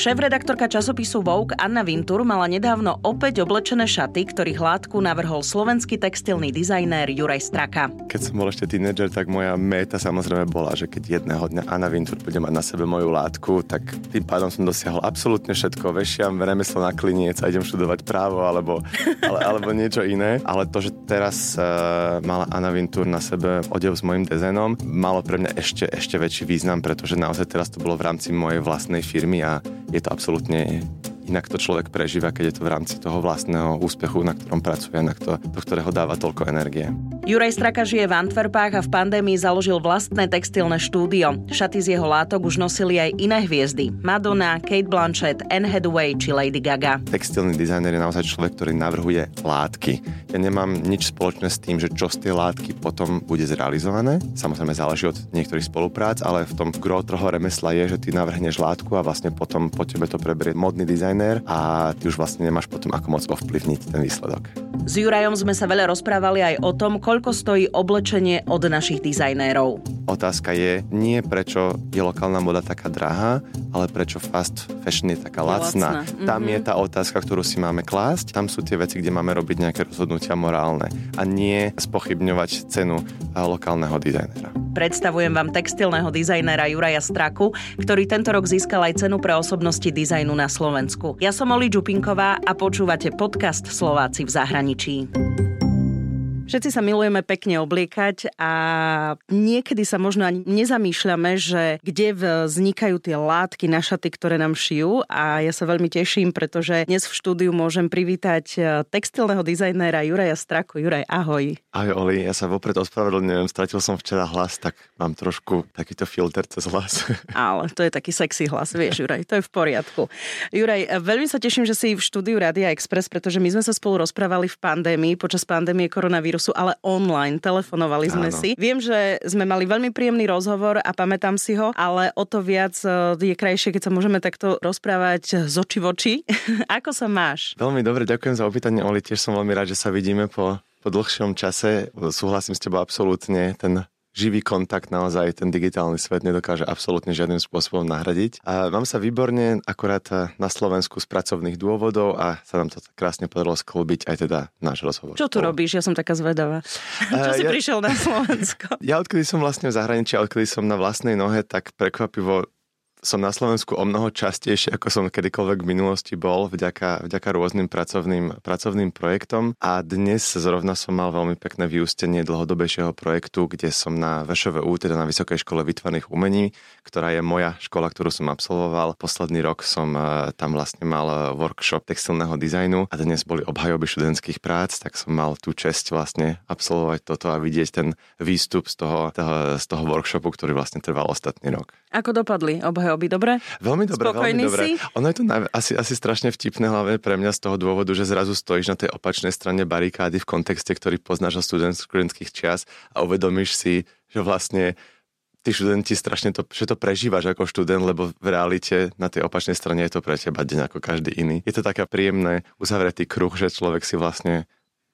Šéf-redaktorka časopisu Vogue Anna Vintur mala nedávno opäť oblečené šaty, ktorých látku navrhol slovenský textilný dizajnér Juraj Straka. Keď som bol ešte tínedžer, tak moja méta samozrejme bola, že keď jedného dňa Anna Vintur bude mať na sebe moju látku, tak tým pádom som dosiahol absolútne všetko. Vešiam remeslo na kliniec a idem študovať právo alebo, ale, alebo niečo iné. Ale to, že teraz uh, mala Anna Vintur na sebe odev s mojim dizajnom, malo pre mňa ešte, ešte väčší význam, pretože naozaj teraz to bolo v rámci mojej vlastnej firmy a je to absolútne inak to človek prežíva, keď je to v rámci toho vlastného úspechu, na ktorom pracuje, na to, do ktorého dáva toľko energie. Juraj Straka žije v Antwerpách a v pandémii založil vlastné textilné štúdio. Šaty z jeho látok už nosili aj iné hviezdy. Madonna, Kate Blanchett, Anne Hathaway či Lady Gaga. Textilný dizajner je naozaj človek, ktorý navrhuje látky. Ja nemám nič spoločné s tým, že čo z tej látky potom bude zrealizované. Samozrejme záleží od niektorých spoluprác, ale v tom gro toho remesla je, že ty navrhneš látku a vlastne potom po tebe to preberie modný dizajner dizajner a ty už vlastne nemáš potom ako moc ovplyvniť ten výsledok. S Jurajom sme sa veľa rozprávali aj o tom, koľko stojí oblečenie od našich dizajnérov. Otázka je nie prečo je lokálna moda taká drahá, ale prečo fast fashion je taká lacná. lacná. Tam mm-hmm. je tá otázka, ktorú si máme klásť. Tam sú tie veci, kde máme robiť nejaké rozhodnutia morálne a nie spochybňovať cenu lokálneho dizajnera. Predstavujem vám textilného dizajnera Juraja Straku, ktorý tento rok získal aj cenu pre osobnosti dizajnu na Slovensku. Ja som Oli Čupinková a počúvate podcast Slováci v zahraničí. Všetci sa milujeme pekne obliekať a niekedy sa možno ani nezamýšľame, že kde vznikajú tie látky na šaty, ktoré nám šijú a ja sa veľmi teším, pretože dnes v štúdiu môžem privítať e, textilného dizajnéra Juraja Straku. Juraj, ahoj. Ahoj Oli, ja sa vopred ospravedlňujem, stratil som včera hlas, tak mám trošku takýto filter cez hlas. Ale to je taký sexy hlas, vieš Juraj, to je v poriadku. Juraj, e, veľmi sa teším, že si v štúdiu Radia Express, pretože my sme sa spolu rozprávali v pandémii, počas pandémie koronavírusu sú ale online, telefonovali sme Áno. si. Viem, že sme mali veľmi príjemný rozhovor a pamätám si ho, ale o to viac e, je krajšie, keď sa môžeme takto rozprávať z oči v oči. Ako sa máš? Veľmi dobre, ďakujem za opýtanie, Oli. Tiež som veľmi rád, že sa vidíme po po dlhšom čase. Súhlasím s tebou absolútne. Ten živý kontakt naozaj ten digitálny svet nedokáže absolútne žiadnym spôsobom nahradiť. A mám sa výborne akorát na Slovensku z pracovných dôvodov a sa nám to krásne podarilo sklbiť aj teda náš rozhovor. Čo tu robíš? Ja som taká zvedavá. Čo si ja, prišiel na Slovensko? Ja odkedy som vlastne v zahraničí, odkedy som na vlastnej nohe, tak prekvapivo som na Slovensku o mnoho častejšie, ako som kedykoľvek v minulosti bol, vďaka, vďaka rôznym pracovným, pracovným projektom. A dnes zrovna som mal veľmi pekné vyústenie dlhodobejšieho projektu, kde som na VŠVU, teda na Vysokej škole vytvarných umení, ktorá je moja škola, ktorú som absolvoval. Posledný rok som e, tam vlastne mal e, workshop textilného dizajnu a dnes boli obhajoby študentských prác, tak som mal tú čest vlastne absolvovať toto a vidieť ten výstup z toho, toho, z toho workshopu, ktorý vlastne trval ostatný rok. Ako dopadli obhajoby? Dobre? Veľmi dobre, Spokojný veľmi dobre. Si? Ono je to naj... asi, asi strašne vtipné, hlavne pre mňa z toho dôvodu, že zrazu stojíš na tej opačnej strane barikády v kontexte, ktorý poznáš zo študentských čias a uvedomíš si, že vlastne tí študenti strašne to, že to prežívaš ako študent, lebo v realite na tej opačnej strane je to pre teba deň ako každý iný. Je to taká príjemné uzavretý kruh, že človek si vlastne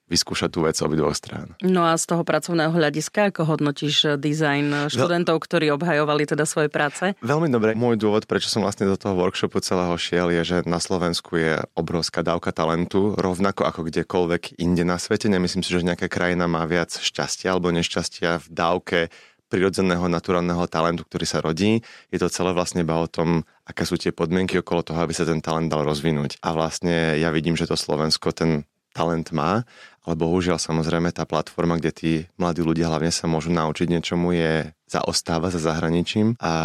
vyskúšať tú vec obidvoch strán. No a z toho pracovného hľadiska, ako hodnotíš eh, dizajn študentov, ktorí obhajovali teda svoje práce? Veľmi dobre. Môj dôvod, prečo som vlastne do toho workshopu celého šiel, je, že na Slovensku je obrovská dávka talentu, rovnako ako kdekoľvek inde na svete. Nemyslím si, že nejaká krajina má viac šťastia alebo nešťastia v dávke prirodzeného naturálneho talentu, ktorý sa rodí. Je to celé vlastne iba o tom, aké sú tie podmienky okolo toho, aby sa ten talent dal rozvinúť. A vlastne ja vidím, že to Slovensko ten talent má, ale bohužiaľ samozrejme tá platforma, kde tí mladí ľudia hlavne sa môžu naučiť niečomu, je zaostáva za zahraničím a,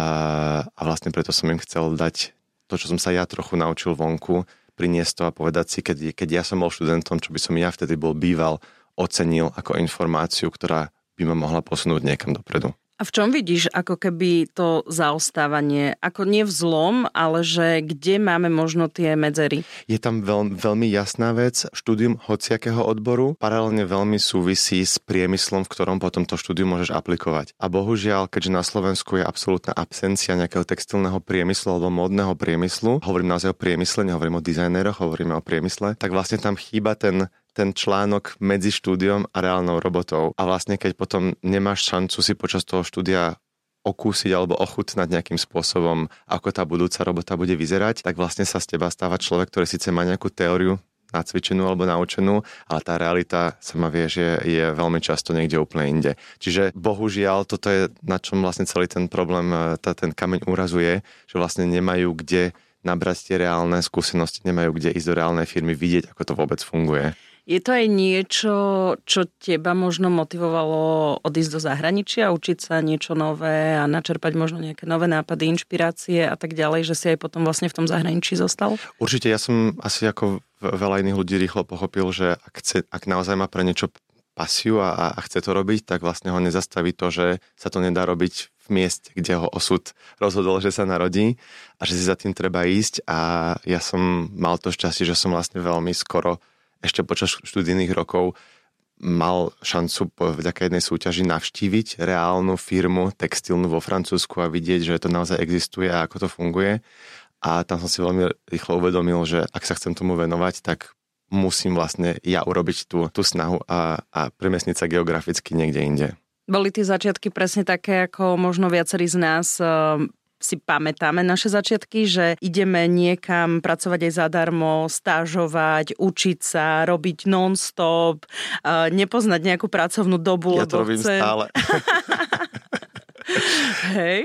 a vlastne preto som im chcel dať to, čo som sa ja trochu naučil vonku, priniesť to a povedať si, keď, keď ja som bol študentom, čo by som ja vtedy bol býval, ocenil ako informáciu, ktorá by ma mohla posunúť niekam dopredu. A v čom vidíš ako keby to zaostávanie? Ako nie v zlom, ale že kde máme možno tie medzery? Je tam veľ, veľmi jasná vec. Štúdium hociakého odboru paralelne veľmi súvisí s priemyslom, v ktorom potom to štúdium môžeš aplikovať. A bohužiaľ, keďže na Slovensku je absolútna absencia nejakého textilného priemyslu alebo modného priemyslu, hovorím naozaj o priemysle, nehovorím o dizajnéroch, hovoríme o priemysle, tak vlastne tam chýba ten ten článok medzi štúdiom a reálnou robotou. A vlastne keď potom nemáš šancu si počas toho štúdia okúsiť alebo ochutnať nejakým spôsobom, ako tá budúca robota bude vyzerať, tak vlastne sa z teba stáva človek, ktorý síce má nejakú teóriu nacvičenú alebo naučenú, ale tá realita sa ma vie, že je veľmi často niekde úplne inde. Čiže bohužiaľ, toto je na čom vlastne celý ten problém, e, tá, ten kameň úrazuje, že vlastne nemajú kde nabrať tie reálne skúsenosti, nemajú kde ísť do reálnej firmy, vidieť, ako to vôbec funguje. Je to aj niečo, čo teba možno motivovalo odísť do zahraničia, učiť sa niečo nové a načerpať možno nejaké nové nápady, inšpirácie a tak ďalej, že si aj potom vlastne v tom zahraničí zostal? Určite, ja som asi ako veľa iných ľudí rýchlo pochopil, že ak, chce, ak naozaj má pre niečo pasiu a, a chce to robiť, tak vlastne ho nezastaví to, že sa to nedá robiť v mieste, kde ho osud rozhodol, že sa narodí a že si za tým treba ísť a ja som mal to šťastie, že som vlastne veľmi skoro ešte počas študijných rokov mal šancu vďaka jednej súťaži navštíviť reálnu firmu textilnú vo Francúzsku a vidieť, že to naozaj existuje a ako to funguje. A tam som si veľmi rýchlo uvedomil, že ak sa chcem tomu venovať, tak musím vlastne ja urobiť tú, tú snahu a, a premiesniť sa geograficky niekde inde. Boli tie začiatky presne také, ako možno viacerí z nás si pamätáme naše začiatky, že ideme niekam pracovať aj zadarmo, stážovať, učiť sa, robiť non-stop, nepoznať nejakú pracovnú dobu. Ja to robím chcem... stále. Hej.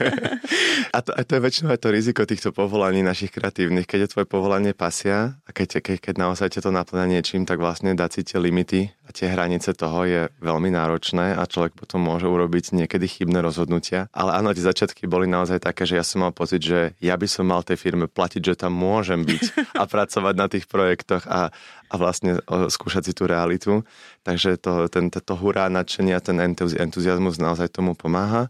a, to, a to je väčšinou aj to riziko týchto povolaní našich kreatívnych. Keď je tvoje povolanie pasia a keď, keď, keď naozaj ťa to naplňa niečím, tak vlastne dať si tie limity a tie hranice toho je veľmi náročné a človek potom môže urobiť niekedy chybné rozhodnutia. Ale áno, tie začiatky boli naozaj také, že ja som mal pocit, že ja by som mal tej firme platiť, že tam môžem byť a pracovať na tých projektoch a, a vlastne skúšať si tú realitu. Takže to, ten, to hurá, nadšenie a ten entuziasmus naozaj tomu pomáha.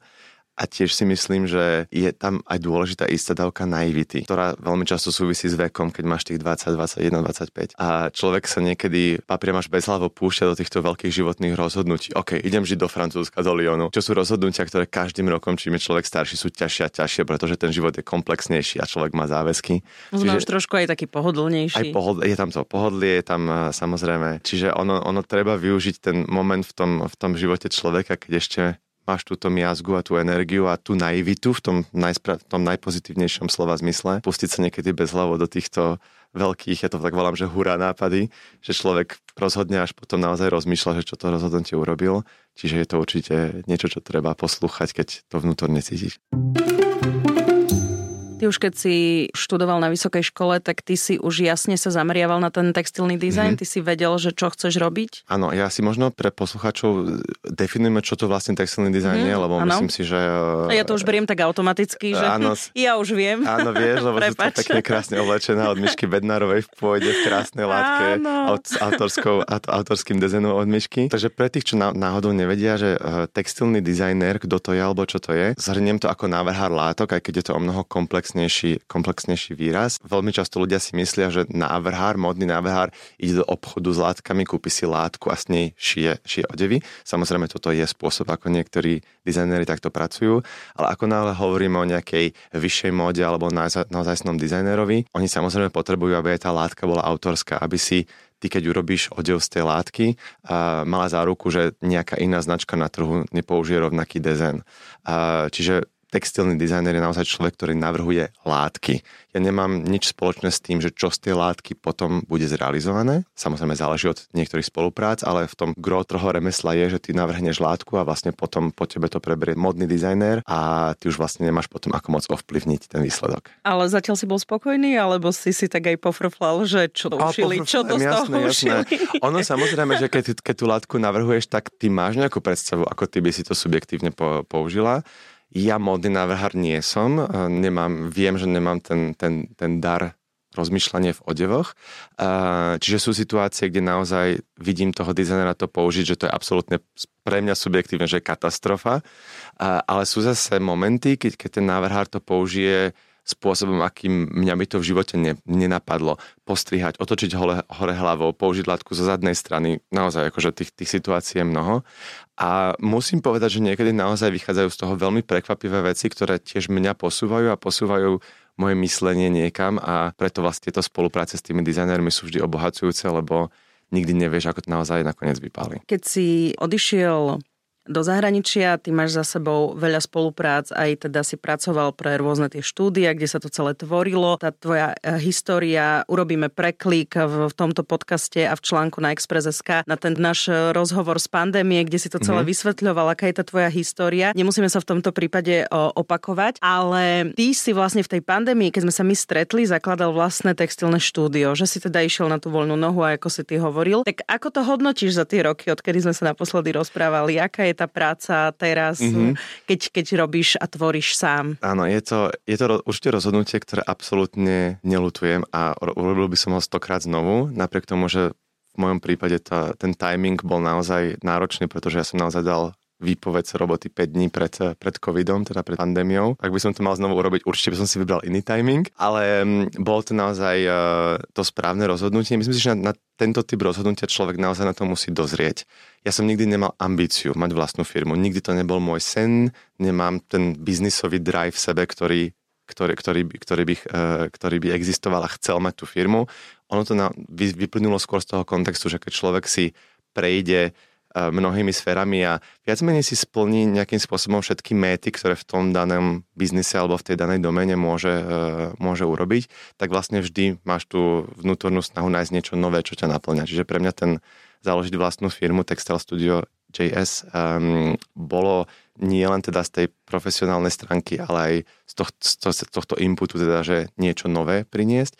A tiež si myslím, že je tam aj dôležitá istá dávka naivity, ktorá veľmi často súvisí s vekom, keď máš tých 20, 21, 25. A človek sa niekedy papriam až bezhlavo púšťa do týchto veľkých životných rozhodnutí. OK, idem žiť do Francúzska, do Lyonu. Čo sú rozhodnutia, ktoré každým rokom, čím je človek starší, sú ťažšie a ťažšie, pretože ten život je komplexnejší a človek má záväzky. Možno už trošku aj taký pohodlnejší. Aj pohod, je tam to pohodlie, je tam samozrejme. Čiže ono, ono treba využiť ten moment v tom, v tom živote človeka, keď ešte máš túto miazgu a tú energiu a tú naivitu v tom, najspra- tom najpozitívnejšom slova zmysle, pustiť sa niekedy bez hlavo do týchto veľkých, ja to tak volám, že hurá nápady, že človek rozhodne až potom naozaj rozmýšľa, že čo to rozhodnutie urobil. Čiže je to určite niečo, čo treba poslúchať, keď to vnútorne cítiš. Ty už keď si študoval na vysokej škole, tak ty si už jasne sa zameriaval na ten textilný dizajn, mm-hmm. ty si vedel, že čo chceš robiť? Áno, ja si možno pre poslucháčov definujeme, čo to vlastne textilný dizajn mm-hmm. je, lebo ano. myslím si, že... Ja to už beriem tak automaticky, že áno, ja už viem. Áno, vieš, lebo si to pekne krásne oblečená od Myšky Bednárovej v pôjde v krásnej látke s autorskou, autorským dizajnom od Myšky. Takže pre tých, čo náhodou nevedia, že e, textilný dizajner, kto to je alebo čo to je, zhrniem to ako návrhár látok, aj keď je to o mnoho komplex komplexnejší, komplexnejší výraz. Veľmi často ľudia si myslia, že návrhár, modný návrhár ide do obchodu s látkami, kúpi si látku a s nej šije, šije odevy. Samozrejme, toto je spôsob, ako niektorí dizajnéri takto pracujú, ale ako náhle hovoríme o nejakej vyššej móde alebo naozajstnom dizajnerovi, oni samozrejme potrebujú, aby aj tá látka bola autorská, aby si ty keď urobíš odev z tej látky, a mala záruku, že nejaká iná značka na trhu nepoužije rovnaký dezen. A, čiže textilný dizajner je naozaj človek, ktorý navrhuje látky. Ja nemám nič spoločné s tým, že čo z tej látky potom bude zrealizované. Samozrejme záleží od niektorých spoluprác, ale v tom gro toho remesla je, že ty navrhneš látku a vlastne potom po tebe to preberie modný dizajner a ty už vlastne nemáš potom ako moc ovplyvniť ten výsledok. Ale zatiaľ si bol spokojný, alebo si si tak aj pofrflal, že čo to ušili, čo to z toho jasné, ušili? Jasné. Ono samozrejme, že keď, keď tú látku navrhuješ, tak ty máš nejakú predstavu, ako ty by si to subjektívne použila ja modný návrhár nie som, nemám, viem, že nemám ten, ten, ten dar rozmýšľanie v odevoch. Čiže sú situácie, kde naozaj vidím toho dizajnera to použiť, že to je absolútne pre mňa subjektívne, že je katastrofa. Ale sú zase momenty, keď, keď ten návrhár to použije spôsobom, akým mňa by to v živote ne, nenapadlo. Postrihať, otočiť hore, hore hlavou, použiť látku zo zadnej strany. Naozaj, akože tých, tých situácií je mnoho. A musím povedať, že niekedy naozaj vychádzajú z toho veľmi prekvapivé veci, ktoré tiež mňa posúvajú a posúvajú moje myslenie niekam a preto vlastne tieto spolupráce s tými dizajnermi sú vždy obohacujúce, lebo nikdy nevieš, ako to naozaj nakoniec vypáli. Keď si odišiel do zahraničia, ty máš za sebou veľa spoluprác, aj teda si pracoval pre rôzne tie štúdia, kde sa to celé tvorilo. Tá tvoja e, história, urobíme preklik v, v tomto podcaste a v článku na Express.sk na ten náš rozhovor z pandémie, kde si to celé mm-hmm. vysvetľoval, aká je tá tvoja história. Nemusíme sa v tomto prípade o, opakovať, ale ty si vlastne v tej pandémii, keď sme sa my stretli, zakladal vlastné textilné štúdio, že si teda išiel na tú voľnú nohu, ako si ty hovoril. Tak ako to hodnotíš za tie roky, odkedy sme sa naposledy rozprávali? Aká je je tá práca teraz, mm-hmm. keď, keď robíš a tvoríš sám? Áno, je to, je to určite rozhodnutie, ktoré absolútne nelutujem a urobil by som ho stokrát znovu, napriek tomu, že v mojom prípade tá, ten timing bol naozaj náročný, pretože ja som naozaj dal výpoveď roboty 5 dní pred, pred covidom, teda pred pandémiou. Ak by som to mal znovu urobiť, určite by som si vybral iný timing, ale mm, bolo to naozaj uh, to správne rozhodnutie. Myslím si, že na, na tento typ rozhodnutia človek naozaj na to musí dozrieť. Ja som nikdy nemal ambíciu mať vlastnú firmu, nikdy to nebol môj sen, nemám ten biznisový drive v sebe, ktorý ktorý, ktorý, ktorý, by, uh, ktorý by existoval a chcel mať tú firmu. Ono to na, vy, vyplynulo skôr z toho kontextu, že keď človek si prejde mnohými sférami a viac menej si splní nejakým spôsobom všetky méty, ktoré v tom danom biznise alebo v tej danej domene môže, e, môže urobiť, tak vlastne vždy máš tú vnútornú snahu nájsť niečo nové, čo ťa naplňa. Čiže pre mňa ten založiť vlastnú firmu Textile Studio JS um, bolo nie len teda z tej profesionálnej stránky, ale aj z, toh, z tohto inputu, teda, že niečo nové priniesť.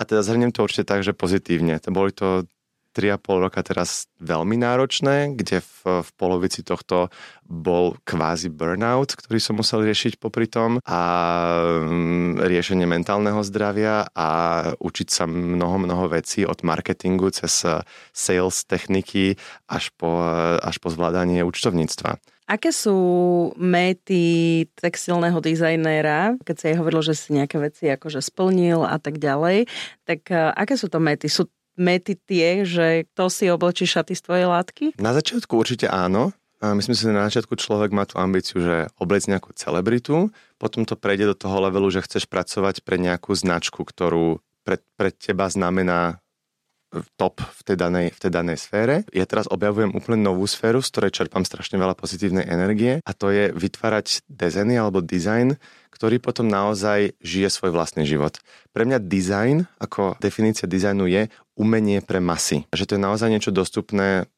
A teda zhrniem to určite tak, že pozitívne. To boli to 3,5 roka teraz veľmi náročné, kde v, v polovici tohto bol kvázi burnout, ktorý som musel riešiť popri tom a mm, riešenie mentálneho zdravia a učiť sa mnoho, mnoho vecí od marketingu cez sales techniky až po, až po zvládanie účtovníctva. Aké sú méty textilného dizajnéra, keď sa jej hovorilo, že si nejaké veci akože splnil a tak ďalej, tak eh, aké sú to méty? Sú mety tie, že to si oblečí šaty z tvojej látky? Na začiatku určite áno. Myslím si, že na začiatku človek má tú ambíciu, že oblec nejakú celebritu, potom to prejde do toho levelu, že chceš pracovať pre nejakú značku, ktorú pre, pre teba znamená top v tej, danej, v tej danej sfére. Ja teraz objavujem úplne novú sféru, z ktorej čerpám strašne veľa pozitívnej energie a to je vytvárať dizajny alebo dizajn, ktorý potom naozaj žije svoj vlastný život. Pre mňa dizajn, ako definícia dizajnu je umenie pre masy. Že to je naozaj niečo dostupné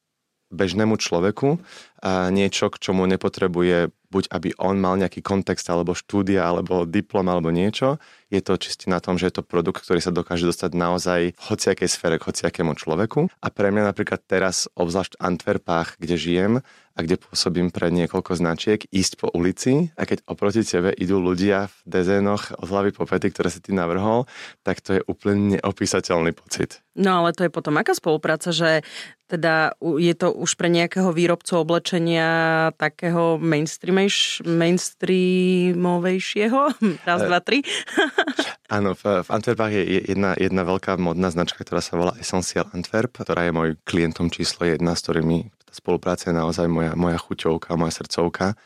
bežnému človeku a niečo, k čomu nepotrebuje buď aby on mal nejaký kontext alebo štúdia alebo diplom alebo niečo. Je to čiste na tom, že je to produkt, ktorý sa dokáže dostať naozaj v hociakej sfére k hociakému človeku. A pre mňa napríklad teraz, obzvlášť v Antwerpách, kde žijem, a kde pôsobím pre niekoľko značiek, ísť po ulici a keď oproti tebe idú ľudia v dezénoch od hlavy po pety, ktoré si ty navrhol, tak to je úplne neopísateľný pocit. No ale to je potom aká spolupráca, že teda je to už pre nejakého výrobcu oblečenia takého mainstreamovejšieho? Raz, dva, tri. Áno, v, v Antwerpách je jedna, jedna veľká modná značka, ktorá sa volá Essential Antwerp, ktorá je môj klientom číslo jedna, s ktorými tá spolupráca je naozaj moja, moja chuťovka, moja srdcovka.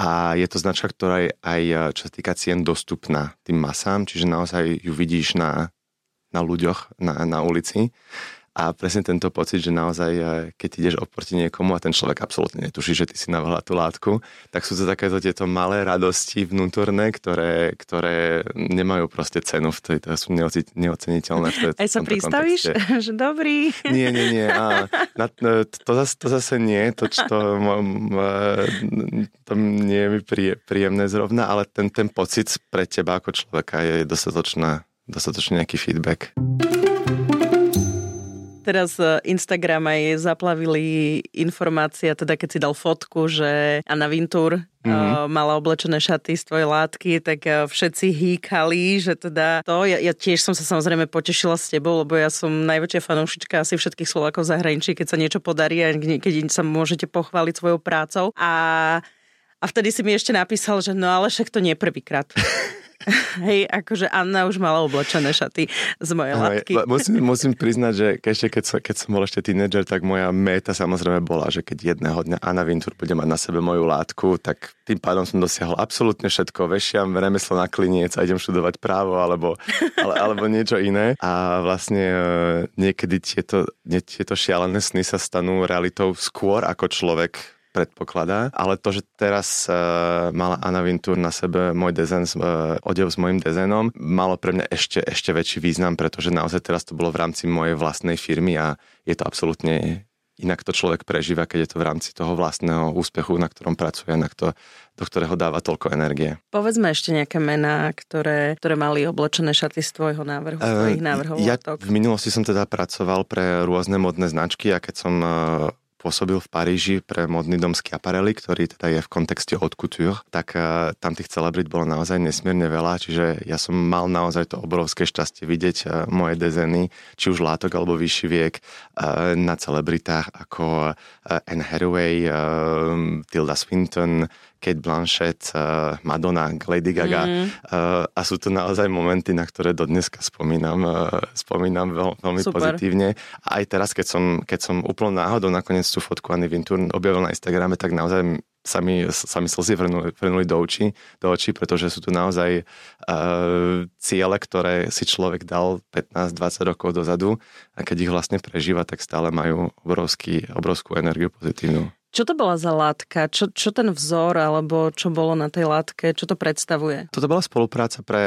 A je to značka, ktorá je aj, čo sa týka cien, dostupná tým masám, čiže naozaj ju vidíš na, na ľuďoch, na, na ulici. A presne tento pocit, že naozaj, e, keď ideš oproti niekomu a ten človek absolútne netuší, že ty si navrhla tú látku, tak sú to takéto tieto malé radosti vnútorné, ktoré, ktoré nemajú proste cenu, v tej, to sú neoceniteľné. V tej, Aj sa pristavíš, že dobrý. Nie, nie, nie. A na, e, to, zase, to zase nie, to, to, to nie je mi príjemné zrovna, ale ten, ten pocit pre teba ako človeka je dostatočná, dostatočný nejaký feedback teraz e, Instagram aj zaplavili informácia, teda keď si dal fotku, že Anna Vintur mm-hmm. uh, mala oblečené šaty z tvojej látky, tak uh, všetci hýkali, že teda to, ja, ja tiež som sa samozrejme potešila s tebou, lebo ja som najväčšia fanúšička asi všetkých Slovákov zahraničí, keď sa niečo podarí a keď sa môžete pochváliť svojou prácou. A, a vtedy si mi ešte napísal, že no ale však to nie prvýkrát. Hej, akože Anna už mala oblečené šaty z mojej látky. Musím, musím priznať, že ešte keď, som, keď som bol ešte tínedžer, tak moja meta samozrejme bola, že keď jedného dňa Anna Vintur bude mať na sebe moju látku, tak tým pádom som dosiahol absolútne všetko. Vešiam remeslo na kliniec a idem študovať právo alebo, ale, alebo niečo iné. A vlastne e, niekedy tieto, tieto šialené sny sa stanú realitou skôr ako človek predpokladá, ale to, že teraz uh, mala Anna Vintur na sebe môj dezen, uh, odev s mojim dezenom, malo pre mňa ešte, ešte väčší význam, pretože naozaj teraz to bolo v rámci mojej vlastnej firmy a je to absolútne inak to človek prežíva, keď je to v rámci toho vlastného úspechu, na ktorom pracuje, na kto, do ktorého dáva toľko energie. Povedzme ešte nejaké mená, ktoré, ktoré mali oblečené šaty z tvojho návrhu, z tvojich návrhov. Ja v minulosti som teda pracoval pre rôzne modné značky a keď som pôsobil v Paríži pre modný dom Schiaparelli, ktorý teda je v kontexte od couture, tak uh, tam tých celebrit bolo naozaj nesmierne veľa, čiže ja som mal naozaj to obrovské šťastie vidieť uh, moje dezeny, či už látok alebo vyšší viek, uh, na celebritách ako Anne Hathaway, Tilda Swinton, Kate Blanchett, uh, Madonna, Lady Gaga mm. a sú to naozaj momenty, na ktoré do dneska spomínam, uh, spomínam veľ, veľmi Super. pozitívne. A aj teraz, keď som, keď som úplne náhodou nakoniec tú fotku Anny Vintur objavil na Instagrame, tak naozaj sa mi, sa mi slzy vrnuli, vrnuli do, očí, do očí, pretože sú tu naozaj uh, ciele, ktoré si človek dal 15-20 rokov dozadu a keď ich vlastne prežíva, tak stále majú obrovský, obrovskú energiu pozitívnu. Čo to bola za látka? Čo, čo ten vzor, alebo čo bolo na tej látke? Čo to predstavuje? Toto bola spolupráca pre,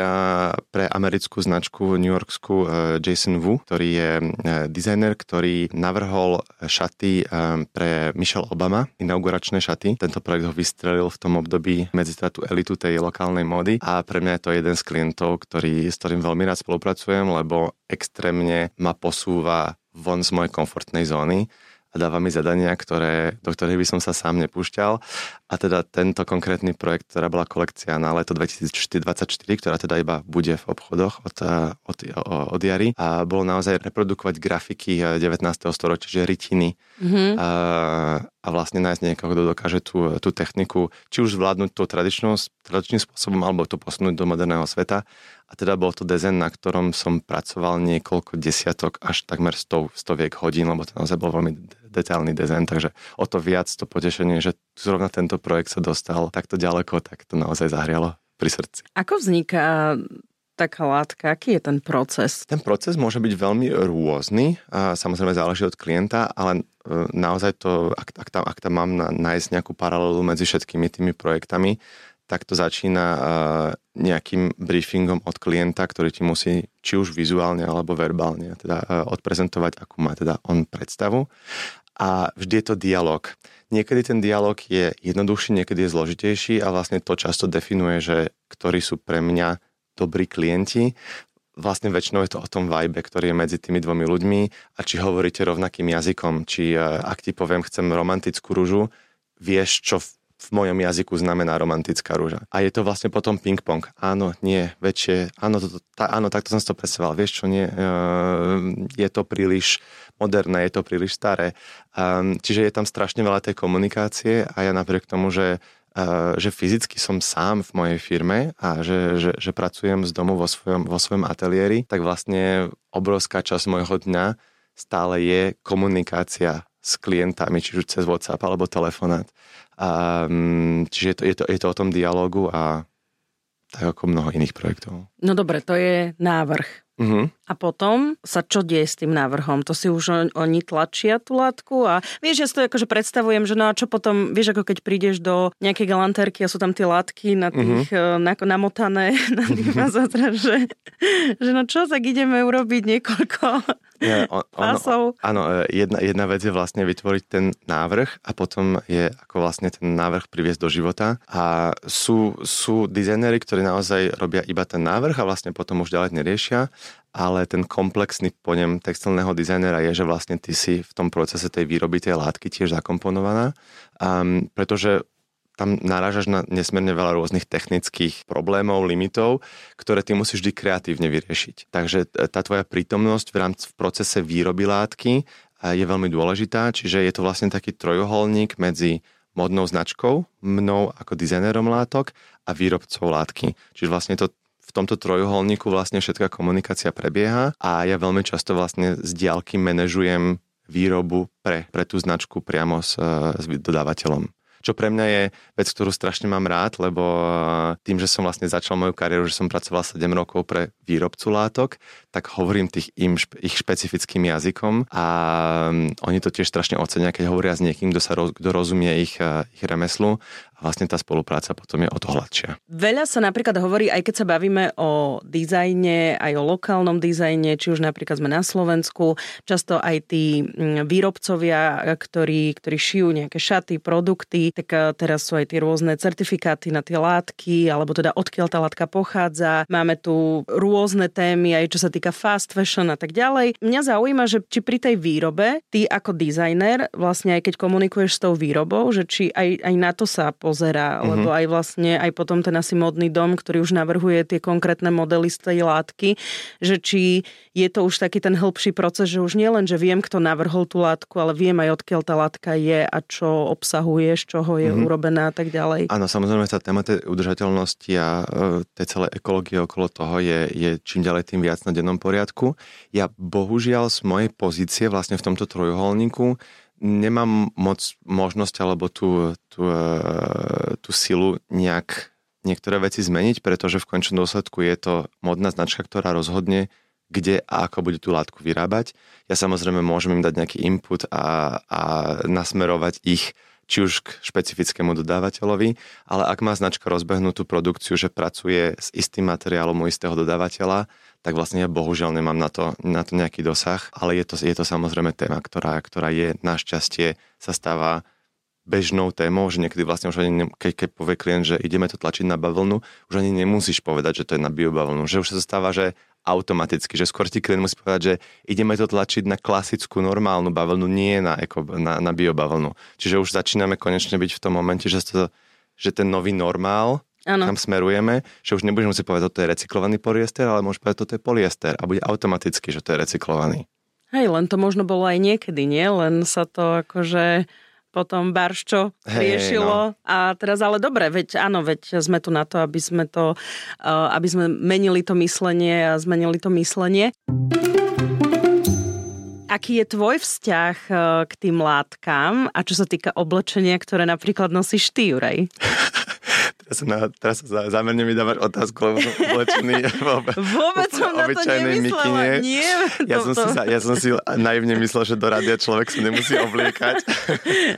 pre americkú značku New Yorkskú e, Jason Wu, ktorý je e, dizajner, ktorý navrhol šaty pre Michelle Obama, inauguračné šaty. Tento projekt ho vystrelil v tom období medzi tú elitu tej lokálnej módy a pre mňa je to jeden z klientov, ktorý, s ktorým veľmi rád spolupracujem, lebo extrémne ma posúva von z mojej komfortnej zóny a dáva mi zadania, ktoré, do ktorých by som sa sám nepúšťal. A teda tento konkrétny projekt, ktorá bola kolekcia na leto 2024, ktorá teda iba bude v obchodoch od, od, od jary, a bolo naozaj reprodukovať grafiky 19. storočia, že rytiny mm-hmm. a, a vlastne nájsť niekoho, kto dokáže tú, tú techniku, či už zvládnuť to tradičným spôsobom, alebo to posunúť do moderného sveta. A teda bol to dezen, na ktorom som pracoval niekoľko desiatok, až takmer stov, stoviek hodín, lebo to naozaj bol veľmi detailný dezen, takže o to viac to potešenie, že zrovna tento projekt sa dostal takto ďaleko, tak to naozaj zahrialo pri srdci. Ako vzniká taká látka? Aký je ten proces? Ten proces môže byť veľmi rôzny, a samozrejme záleží od klienta, ale naozaj to, ak, ak, tam, ak tam mám nájsť nejakú paralelu medzi všetkými tými projektami, tak to začína uh, nejakým briefingom od klienta, ktorý ti musí či už vizuálne alebo verbálne teda uh, odprezentovať, akú má teda on predstavu. A vždy je to dialog. Niekedy ten dialog je jednoduchší, niekedy je zložitejší a vlastne to často definuje, že ktorí sú pre mňa dobrí klienti. Vlastne väčšinou je to o tom vibe, ktorý je medzi tými dvomi ľuďmi a či hovoríte rovnakým jazykom, či uh, ak ti poviem, chcem romantickú rúžu, vieš, čo v mojom jazyku znamená romantická rúža. A je to vlastne potom ping-pong. Áno, nie, väčšie, áno, to, tá, áno takto som si to predstavoval. Vieš čo, nie, uh, je to príliš moderné, je to príliš staré. Um, čiže je tam strašne veľa tej komunikácie a ja napriek tomu, že že fyzicky som sám v mojej firme a že, že, že pracujem z domu vo svojom, vo svojom ateliéri, tak vlastne obrovská časť môjho dňa stále je komunikácia s klientami, či už cez WhatsApp alebo telefonát. A, mm, čiže je to, je, to, je to o tom dialogu a tak ako mnoho iných projektov. No dobre, to je návrh. Uh-huh. A potom sa čo deje s tým návrhom? To si už oni tlačia tú látku a vieš, ja si to akože predstavujem, že no a čo potom, vieš, ako keď prídeš do nejakej galantérky a sú tam tie látky na tých, uh-huh. na, namotané na tých že, že no čo, tak ideme urobiť niekoľko nie, on, ono, áno, e, jedna, jedna vec je vlastne vytvoriť ten návrh a potom je ako vlastne ten návrh priviesť do života. A sú, sú dizajnery, ktorí naozaj robia iba ten návrh a vlastne potom už ďalej neriešia ale ten komplexný pojem textilného dizajnera je, že vlastne ty si v tom procese tej výroby tej látky tiež zakomponovaná, um, pretože tam narážaš na nesmierne veľa rôznych technických problémov, limitov, ktoré ty musíš vždy kreatívne vyriešiť. Takže tá tvoja prítomnosť v rámci v procese výroby látky je veľmi dôležitá, čiže je to vlastne taký trojuholník medzi modnou značkou, mnou ako dizajnerom látok a výrobcov látky. Čiže vlastne to tomto trojuholníku vlastne všetká komunikácia prebieha a ja veľmi často vlastne z diálky manažujem výrobu pre, pre tú značku priamo s, s dodávateľom. čo pre mňa je vec, ktorú strašne mám rád, lebo tým, že som vlastne začal moju kariéru, že som pracoval 7 rokov pre výrobcu látok, tak hovorím tých im, ich špecifickým jazykom a mm, oni to tiež strašne ocenia, keď hovoria s niekým, kto, sa, kto rozumie ich, ich remeslu vlastne tá spolupráca potom je o to hladšia. Veľa sa napríklad hovorí, aj keď sa bavíme o dizajne, aj o lokálnom dizajne, či už napríklad sme na Slovensku, často aj tí mm, výrobcovia, ktorí, ktorí šijú nejaké šaty, produkty, tak eh, teraz sú aj tie rôzne certifikáty na tie látky, alebo teda odkiaľ tá látka pochádza. Máme tu rôzne témy, aj čo sa týka fast fashion a tak ďalej. Mňa zaujíma, že či pri tej výrobe, ty ako dizajner, vlastne aj keď komunikuješ s tou výrobou, že či aj, aj na to sa po pozerá, uh-huh. lebo aj vlastne aj potom ten asi modný dom, ktorý už navrhuje tie konkrétne modely z tej látky, že či je to už taký ten hĺbší proces, že už nie len, že viem, kto navrhol tú látku, ale viem aj odkiaľ tá látka je a čo obsahuje, z čoho je uh-huh. urobená a tak ďalej. Áno, samozrejme tá téma tej udržateľnosti a e, tej celej ekológie okolo toho je, je čím ďalej tým viac na dennom poriadku. Ja bohužiaľ z mojej pozície vlastne v tomto trojuholníku nemám moc možnosť alebo tú, tú, e, tú silu nejak niektoré veci zmeniť, pretože v končnom dôsledku je to modná značka, ktorá rozhodne, kde a ako bude tú látku vyrábať. Ja samozrejme môžem im dať nejaký input a, a nasmerovať ich či už k špecifickému dodávateľovi, ale ak má značka rozbehnutú produkciu, že pracuje s istým materiálom u istého dodávateľa, tak vlastne ja bohužiaľ nemám na to, na to nejaký dosah, ale je to, je to samozrejme téma, ktorá, ktorá je našťastie sa stáva bežnou témou, že niekedy vlastne už ani, keď, keď povie klient, že ideme to tlačiť na bavlnu, už ani nemusíš povedať, že to je na biobavlnu. Že už sa stáva, že automaticky, že skôr ti klient musí povedať, že ideme to tlačiť na klasickú normálnu bavlnu, nie na, eko, na, na biobavlnu. Čiže už začíname konečne byť v tom momente, že, to, že ten nový normál Ano. tam smerujeme, že už nebudeš musieť povedať, toto je recyklovaný polyester, ale môžeš povedať, toto je polyester a bude automaticky, že to je recyklovaný. Hej, len to možno bolo aj niekedy, nie? Len sa to akože potom Barščo riešilo. Hey, no. A teraz ale dobre, veď áno, veď sme tu na to, aby sme to, uh, aby sme menili to myslenie a zmenili to myslenie. Aký je tvoj vzťah uh, k tým látkam a čo sa týka oblečenia, ktoré napríklad nosíš ty, Juraj? Teraz sa, na, teraz sa zámerne mi dávaš otázku, lebo som oblečený Vôbec som na to nemyslela. Nie, ja, to, som. Si, ja som si naivne myslel, že do rádia človek sa nemusí obliekať.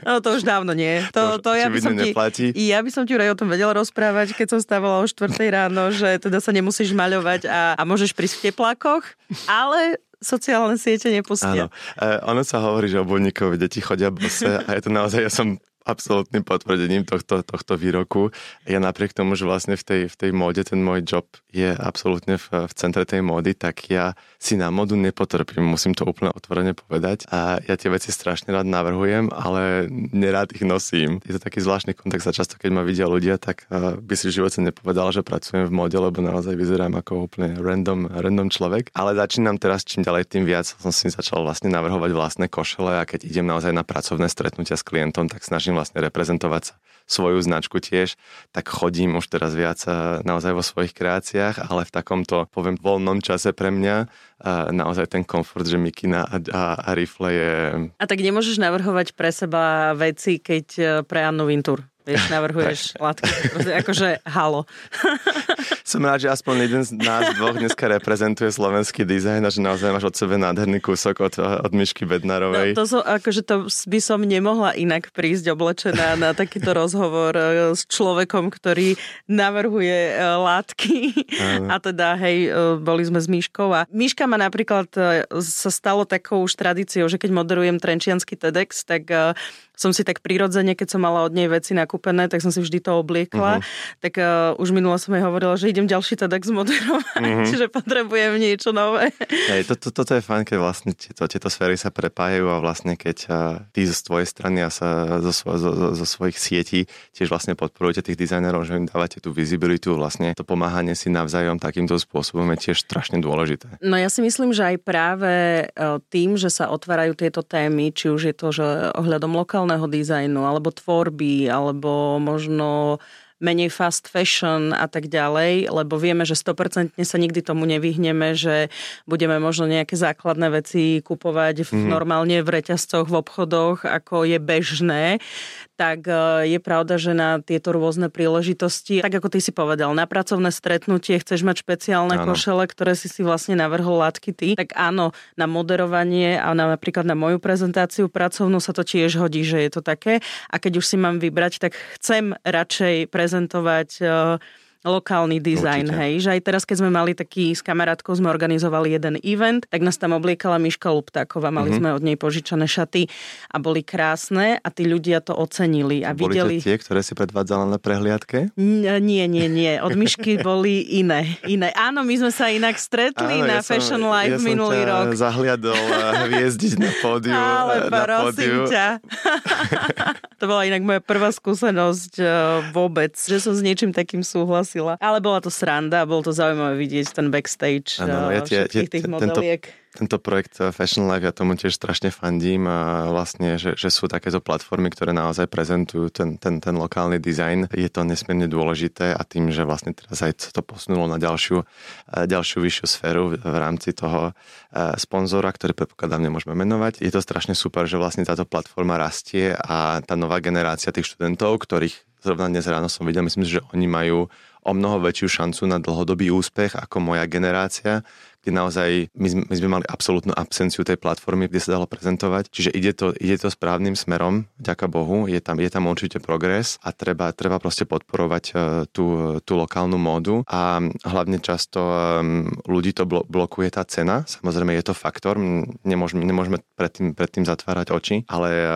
No to už dávno nie. To, to, to ja, by som ti, neplatí. ja by som ti aj o tom vedela rozprávať, keď som stávala o 4 ráno, že teda sa nemusíš maľovať a, a môžeš prísť v teplákoch, ale sociálne siete nepustia. Áno. E, ono sa hovorí, že obuvníkovi deti chodia bose a je to naozaj, ja som absolútnym potvrdením tohto, tohto výroku. Ja napriek tomu, že vlastne v tej, v tej móde ten môj job je absolútne v, v centre tej módy, tak ja si na modu nepotrpím, musím to úplne otvorene povedať. A ja tie veci strašne rád navrhujem, ale nerád ich nosím. Je to taký zvláštny kontext a často, keď ma vidia ľudia, tak by si v živote nepovedal, že pracujem v móde, lebo naozaj vyzerám ako úplne random, random človek. Ale začínam teraz čím ďalej, tým viac som si začal vlastne navrhovať vlastné košele a keď idem naozaj na pracovné stretnutia s klientom, tak snažím vlastne reprezentovať svoju značku tiež, tak chodím už teraz viac eh, naozaj vo svojich kreáciách, ale v takomto, poviem, voľnom čase pre mňa eh, naozaj ten komfort, že mikina a, a, a rifle je... A tak nemôžeš navrhovať pre seba veci, keď eh, pre Annu Vintur Vieš, navrhuješ látky. Akože halo. Som rád, že aspoň jeden z nás dvoch dneska reprezentuje slovenský dizajn a že naozaj máš od sebe nádherný kúsok od, od Myšky Bednarovej. No, to, som, akože to by som nemohla inak prísť oblečená na takýto rozhovor e, s človekom, ktorý navrhuje e, látky. Áno. A teda, hej, e, boli sme s Myškou a Myška ma napríklad sa stalo takou už tradíciou, že keď moderujem Trenčiansky TEDx, tak som si tak prirodzene, keď som mala od nej veci nakúpené, tak som si vždy to obliekla. Uh-huh. Tak uh, už minulo som jej hovorila, že idem ďalší TEDx moderovať, uh-huh. čiže potrebujem niečo nové. Hej, to, to, toto je fajn, keď vlastne tieto, tieto sféry sa prepájajú a vlastne keď uh, ty z tvojej strany a sa zo, svo, zo, zo, svojich sietí tiež vlastne podporujete tých dizajnerov, že im dávate tú vizibilitu, vlastne to pomáhanie si navzájom takýmto spôsobom je tiež strašne dôležité. No ja si myslím, že aj práve tým, že sa otvárajú tieto témy, či už je to, že ohľadom vizuálneho dizajnu, alebo tvorby, alebo možno menej fast fashion a tak ďalej, lebo vieme, že 100% sa nikdy tomu nevyhneme, že budeme možno nejaké základné veci kupovať v, mm. normálne v reťazcoch, v obchodoch, ako je bežné. Tak e, je pravda, že na tieto rôzne príležitosti, tak ako ty si povedal, na pracovné stretnutie chceš mať špeciálne áno. košele, ktoré si si vlastne navrhol látky ty, tak áno, na moderovanie a na, napríklad na moju prezentáciu pracovnú sa to tiež hodí, že je to také. A keď už si mám vybrať, tak chcem radšej prezentovať uh, lokálny dizajn, hej. Že aj teraz, keď sme mali taký s kamarátkou, sme organizovali jeden event, tak nás tam obliekala Miška Luptáková, mali mm-hmm. sme od nej požičané šaty a boli krásne a tí ľudia to ocenili. A boli videli... to tie, ktoré si predvádzala na prehliadke? Nie, nie, nie. Od Mišky boli iné. iné. Áno, my sme sa inak stretli Áno, na ja Fashion som, Live ja minulý som rok. zahliadol eh, hviezdiť na pódiu. Ale eh, pódiu. ťa. to bola inak moja prvá skúsenosť eh, vôbec, že som s niečím takým súhlasila súhlasila. Ale bola to sranda, bol to zaujímavé vidieť ten backstage ano, ja tie, všetkých tých modeliek. Tento tento projekt eh, Fashion Life, ja tomu tiež strašne fandím a vlastne, že, že sú takéto platformy, ktoré naozaj prezentujú ten, ten, ten lokálny dizajn. Je to nesmierne dôležité a tým, že vlastne teraz aj to posunulo na ďalšiu, eh, ďalšiu vyššiu sféru v rámci toho eh, sponzora, ktorý predpokladám nemôžeme menovať. Je to strašne super, že vlastne táto platforma rastie a tá nová generácia tých študentov, ktorých zrovna dnes ráno som videl, myslím že oni majú o mnoho väčšiu šancu na dlhodobý úspech ako moja generácia, kde naozaj my sme, my sme mali absolútnu absenciu tej platformy, kde sa dalo prezentovať. Čiže ide to, ide to správnym smerom, ďaká Bohu, je tam, je tam určite progres a treba, treba proste podporovať uh, tú, tú lokálnu módu a hlavne často um, ľudí to blo- blokuje tá cena. Samozrejme je to faktor, nemôžeme, nemôžeme predtým, predtým zatvárať oči, ale uh,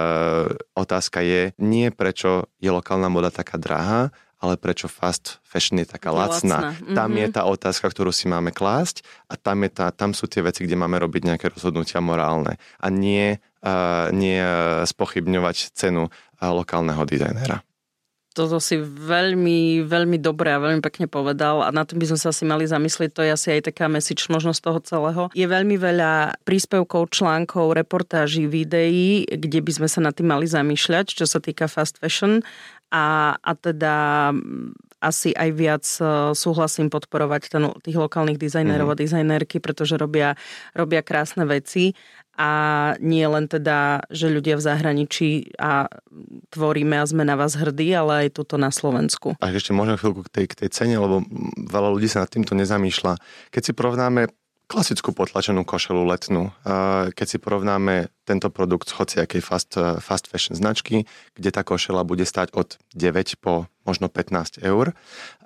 otázka je nie prečo je lokálna moda taká drahá, ale prečo fast fashion je taká lacná. lacná. Tam mm-hmm. je tá otázka, ktorú si máme klásť a tam, je tá, tam sú tie veci, kde máme robiť nejaké rozhodnutia morálne a nie, uh, nie spochybňovať cenu uh, lokálneho dizajnera. Toto si veľmi, veľmi dobre a veľmi pekne povedal a na tom by sme sa asi mali zamyslieť, to je asi aj taká message možnosť toho celého. Je veľmi veľa príspevkov, článkov, reportáží, videí, kde by sme sa na tým mali zamýšľať, čo sa týka fast fashion a, a teda asi aj viac e, súhlasím podporovať ten, tých lokálnych dizajnerov mm-hmm. a dizajnerky, pretože robia, robia krásne veci a nie len teda, že ľudia v zahraničí a tvoríme a sme na vás hrdí, ale aj tuto na Slovensku. A ešte možno chvíľku k tej, k tej cene, lebo veľa ľudí sa nad týmto nezamýšľa. Keď si porovnáme klasickú potlačenú košelu letnú, keď si porovnáme tento produkt z hociakej fast, fast fashion značky, kde tá košela bude stať od 9 po možno 15 eur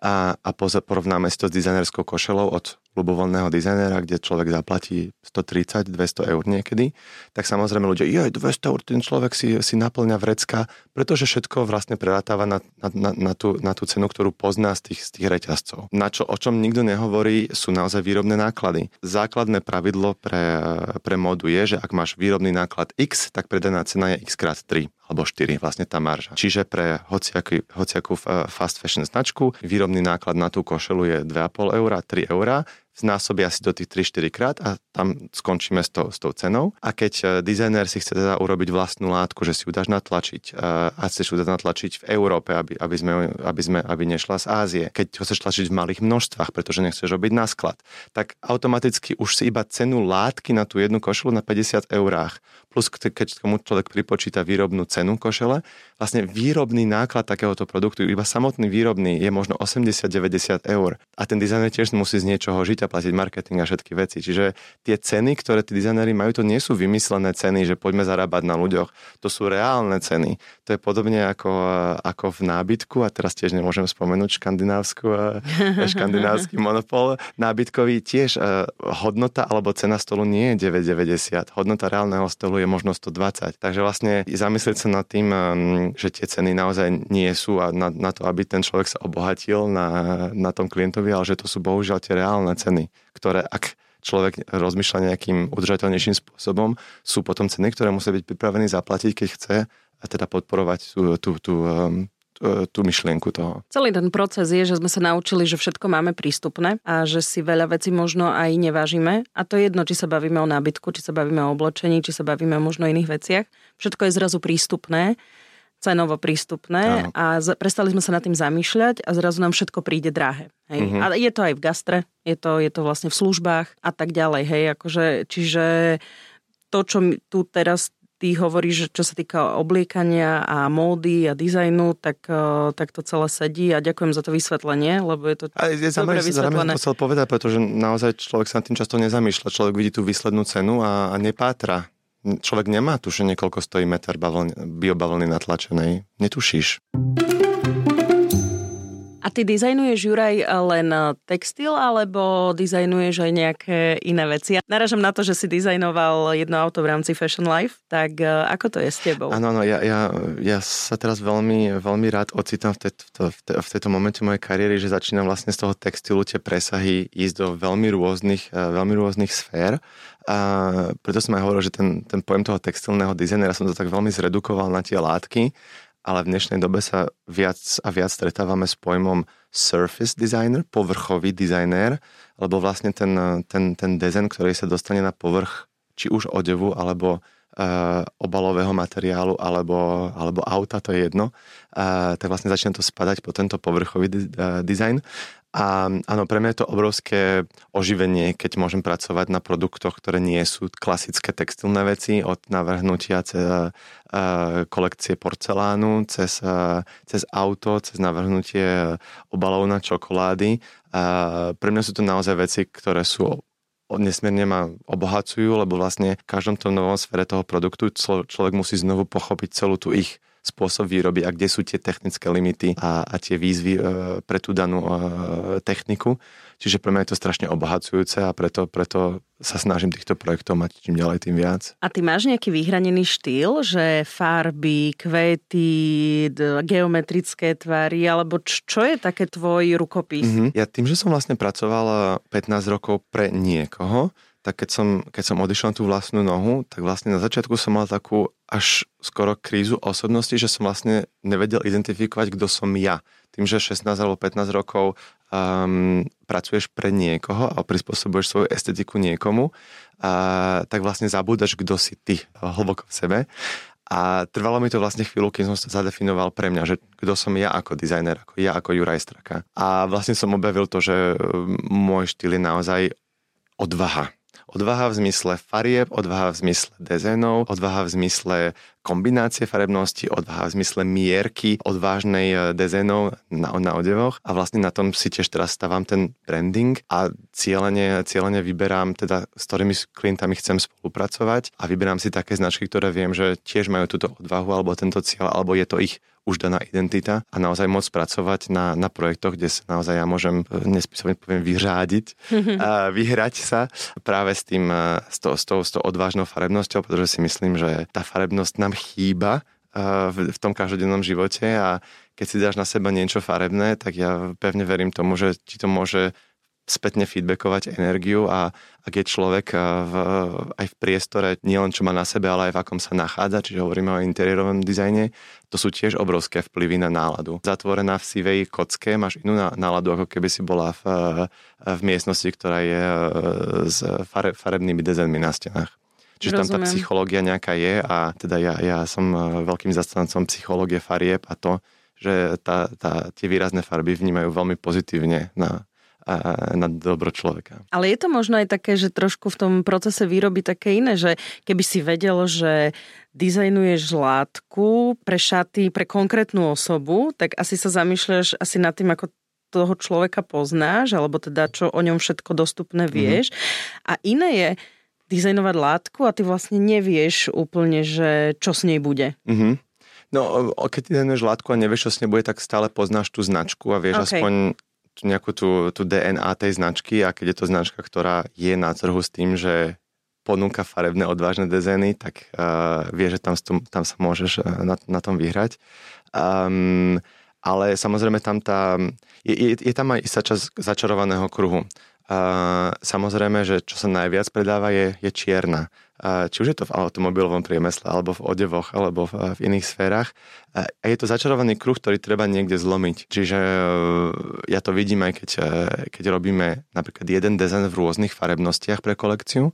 a, a porovnáme si to s dizajnerskou košelou od ľubovoľného dizajnera, kde človek zaplatí 130, 200 eur niekedy, tak samozrejme ľudia, joj, 200 eur, ten človek si, si naplňa vrecka, pretože všetko vlastne prerátáva na, na, na, na, tú, na tú cenu, ktorú pozná z tých, z tých reťazcov. Na čo, o čom nikto nehovorí, sú naozaj výrobné náklady. Základné pravidlo pre, pre modu je, že ak máš výrobný náklad X, tak predaná cena je X krát 3 alebo 4 vlastne tá marža. Čiže pre hociakú, hociakú fast fashion značku výrobný náklad na tú košelu je 2,5 eur, 3 eur znásobia si do tých 3-4 krát a tam skončíme s tou, s tou cenou. A keď e, dizajner si chce teda urobiť vlastnú látku, že si ju dáš natlačiť e, a chceš ju teda natlačiť v Európe, aby, aby, sme, aby, sme, aby nešla z Ázie, keď ho chceš tlačiť v malých množstvách, pretože nechceš robiť na sklad, tak automaticky už si iba cenu látky na tú jednu košelu na 50 eurách. Plus keď tomu človek pripočíta výrobnú cenu košele, vlastne výrobný náklad takéhoto produktu, iba samotný výrobný je možno 80-90 eur. A ten dizajner tiež musí z niečoho žiť a platiť marketing a všetky veci. Čiže tie ceny, ktoré tí dizajneri majú, to nie sú vymyslené ceny, že poďme zarábať na ľuďoch. To sú reálne ceny. To je podobne ako, ako v nábytku, a teraz tiež nemôžem spomenúť škandinávsku, škandinávsky monopol nábytkový, tiež hodnota alebo cena stolu nie je 9,90. Hodnota reálneho stolu je možno 120. Takže vlastne zamyslieť sa nad tým, že tie ceny naozaj nie sú a na, na to, aby ten človek sa obohatil na, na tom klientovi, ale že to sú bohužiaľ tie reálne ceny ceny, ktoré ak človek rozmýšľa nejakým udržateľnejším spôsobom, sú potom ceny, ktoré musí byť pripravený zaplatiť, keď chce a teda podporovať tú, tú, tú, um, tú myšlienku toho. Celý ten proces je, že sme sa naučili, že všetko máme prístupné a že si veľa vecí možno aj nevážime. A to je jedno, či sa bavíme o nábytku, či sa bavíme o oblečení, či sa bavíme o možno iných veciach. Všetko je zrazu prístupné cenovo prístupné Áno. a z, prestali sme sa nad tým zamýšľať a zrazu nám všetko príde drahé. Hej. Uh-huh. A je to aj v gastre, je to, je to vlastne v službách a tak ďalej. Hej. Akože, čiže to, čo tu teraz ty hovoríš, čo sa týka obliekania a módy a dizajnu, tak, e, tak to celé sedí a ďakujem za to vysvetlenie, lebo je to a je dobre vysvetlené. to chcel povedať, pretože naozaj človek sa tým často nezamýšľa. Človek vidí tú výslednú cenu a, a nepátra. Človek nemá tušenie, koľko stojí meter biobavlny natlačenej. Netušíš. Ty dizajnuješ, Juraj, len textil, alebo dizajnuješ aj nejaké iné veci? Naražam na to, že si dizajnoval jedno auto v rámci Fashion Life, tak e, ako to je s tebou? Áno, áno, ja, ja, ja sa teraz veľmi, veľmi rád ocitám v, te, v, te, v tejto momente mojej kariéry, že začínam vlastne z toho textilu tie presahy ísť do veľmi rôznych, e, veľmi rôznych sfér. A preto som aj hovoril, že ten, ten pojem toho textilného dizajnera som to tak veľmi zredukoval na tie látky ale v dnešnej dobe sa viac a viac stretávame s pojmom surface designer, povrchový dizajner, lebo vlastne ten, ten, ten design, ktorý sa dostane na povrch či už odevu alebo obalového materiálu alebo, alebo auta, to je jedno, uh, tak vlastne začína to spadať po tento povrchový uh, dizajn a áno, pre mňa je to obrovské oživenie, keď môžem pracovať na produktoch, ktoré nie sú klasické textilné veci, od navrhnutia cez kolekcie porcelánu, cez, cez auto, cez navrhnutie obalov na čokolády. Pre mňa sú to naozaj veci, ktoré sú nesmierne ma obohacujú, lebo vlastne v každom tom novom sfere toho produktu človek musí znovu pochopiť celú tú ich spôsob výroby a kde sú tie technické limity a, a tie výzvy e, pre tú danú e, techniku. Čiže pre mňa je to strašne obohacujúce a preto, preto sa snažím týchto projektov mať čím ďalej, tým viac. A ty máš nejaký vyhranený štýl, že farby, kvety, geometrické tvary, alebo čo je také tvoj rukopis? Mm-hmm. Ja tým, že som vlastne pracoval 15 rokov pre niekoho, tak keď som, keď som odišiel na tú vlastnú nohu, tak vlastne na začiatku som mal takú až skoro krízu osobnosti, že som vlastne nevedel identifikovať, kto som ja. Tým, že 16 alebo 15 rokov um, pracuješ pre niekoho a prispôsobuješ svoju estetiku niekomu, uh, tak vlastne zabúdaš, kto si ty hlboko v sebe. A trvalo mi to vlastne chvíľu, keď som sa zadefinoval pre mňa, že kto som ja ako dizajner, ako ja ako Juraj Straka. A vlastne som objavil to, že môj štýl je naozaj odvaha Odvaha v zmysle farieb, odvaha v zmysle dezénov, odvaha v zmysle kombinácie farebnosti, odvaha v zmysle mierky odvážnej e, dezénov na, na odevoch. A vlastne na tom si tiež teraz stávam ten branding a cieľene, cieľene vyberám teda, s ktorými klientami chcem spolupracovať a vyberám si také značky, ktoré viem, že tiež majú túto odvahu alebo tento cieľ, alebo je to ich už daná identita a naozaj môcť pracovať na, na projektoch, kde sa naozaj ja môžem, e, nespisovne poviem, vyřádiť a vyhrať sa práve s tým, e, s, to, s, tou, s tou odvážnou farebnosťou, pretože si myslím, že tá farebnosť nám chýba e, v, v tom každodennom živote a keď si dáš na seba niečo farebné, tak ja pevne verím tomu, že ti to môže spätne feedbackovať energiu a ak je človek eh, v, aj v priestore, nielen čo má na sebe, ale aj v akom sa nachádza, čiže hovoríme o interiérovom dizajne, to sú tiež obrovské vplyvy na náladu. Zatvorená v sivej kocke máš inú náladu, ako keby si bola v, eh, v miestnosti, ktorá je eh, s fare, farebnými dizajnmi na stenách. Čiže Rozumiem. tam tá psychológia nejaká je a teda ja, ja som veľkým zastancom psychológie farieb a to, že tá, tá, tie výrazné farby vnímajú veľmi pozitívne na, na dobro človeka. Ale je to možno aj také, že trošku v tom procese výroby také iné, že keby si vedel, že dizajnuješ látku pre šaty, pre konkrétnu osobu, tak asi sa zamýšľaš asi nad tým, ako toho človeka poznáš, alebo teda čo o ňom všetko dostupné mhm. vieš. Mm-hmm. A iné je dizajnovať látku a ty vlastne nevieš úplne, že čo s nej bude. Mm-hmm. No, keď dizajnuješ látku a nevieš, čo s nej bude, tak stále poznáš tú značku a vieš okay. aspoň nejakú tú, tú DNA tej značky a keď je to značka, ktorá je na trhu s tým, že ponúka farebné odvážne dezény, tak uh, vie, že tam, tam sa môžeš uh, na, na tom vyhrať. Um, ale samozrejme tam tá, je, je, je tam aj istá časť začarovaného kruhu. Uh, samozrejme, že čo sa najviac predáva je, je čierna či už je to v automobilovom priemysle, alebo v odevoch, alebo v, v iných sférach. A je to začarovaný kruh, ktorý treba niekde zlomiť. Čiže e, ja to vidím aj keď, e, keď robíme napríklad jeden dizajn v rôznych farebnostiach pre kolekciu,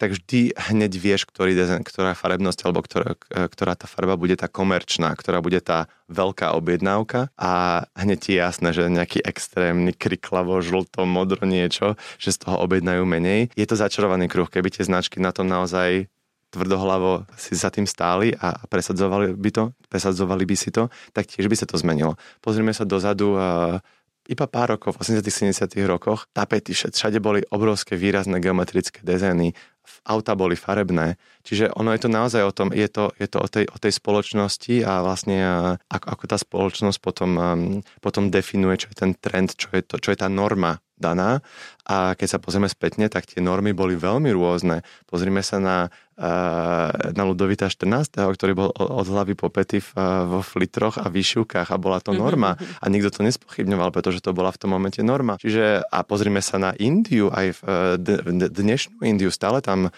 tak vždy hneď vieš, ktorý design, ktorá farebnosť alebo ktorá, ktorá tá farba bude tá komerčná, ktorá bude tá veľká objednávka a hneď ti je jasné, že nejaký extrémny kriklavo, žlto, modro niečo, že z toho objednajú menej. Je to začarovaný kruh, keby tie značky na tom naozaj tvrdohlavo si za tým stáli a presadzovali by to, presadzovali by si to, tak tiež by sa to zmenilo. Pozrieme sa dozadu, iba pár rokov, v 80 70 rokoch, tapety, všade boli obrovské výrazné geometrické dezény, auta boli farebné, čiže ono je to naozaj o tom, je to, je to o, tej, o tej spoločnosti a vlastne ako, ako tá spoločnosť potom, potom definuje, čo je ten trend, čo je, to, čo je tá norma daná a keď sa pozrieme spätne, tak tie normy boli veľmi rôzne. Pozrime sa na, na Ludovita 14., ktorý bol od hlavy po pety vo flitroch a výšivkách a bola to norma a nikto to nespochybňoval, pretože to bola v tom momente norma. Čiže a pozrime sa na Indiu, aj v dnešnú Indiu, stále tam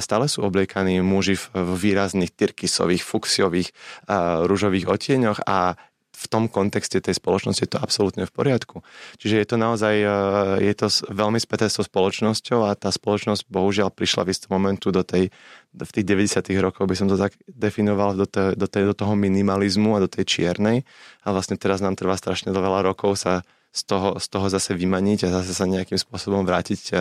stále sú obliekaní muži v výrazných tyrkysových, fuksiových, rúžových otieňoch a v tom kontexte tej spoločnosti je to absolútne v poriadku. Čiže je to naozaj, e, je to veľmi späté so spoločnosťou a tá spoločnosť bohužiaľ prišla v istom momentu do tej, v tých 90 rokov by som to tak definoval do, te, do, tej, do toho minimalizmu a do tej čiernej a vlastne teraz nám trvá strašne veľa rokov sa z toho, z toho zase vymaniť a zase sa nejakým spôsobom vrátiť,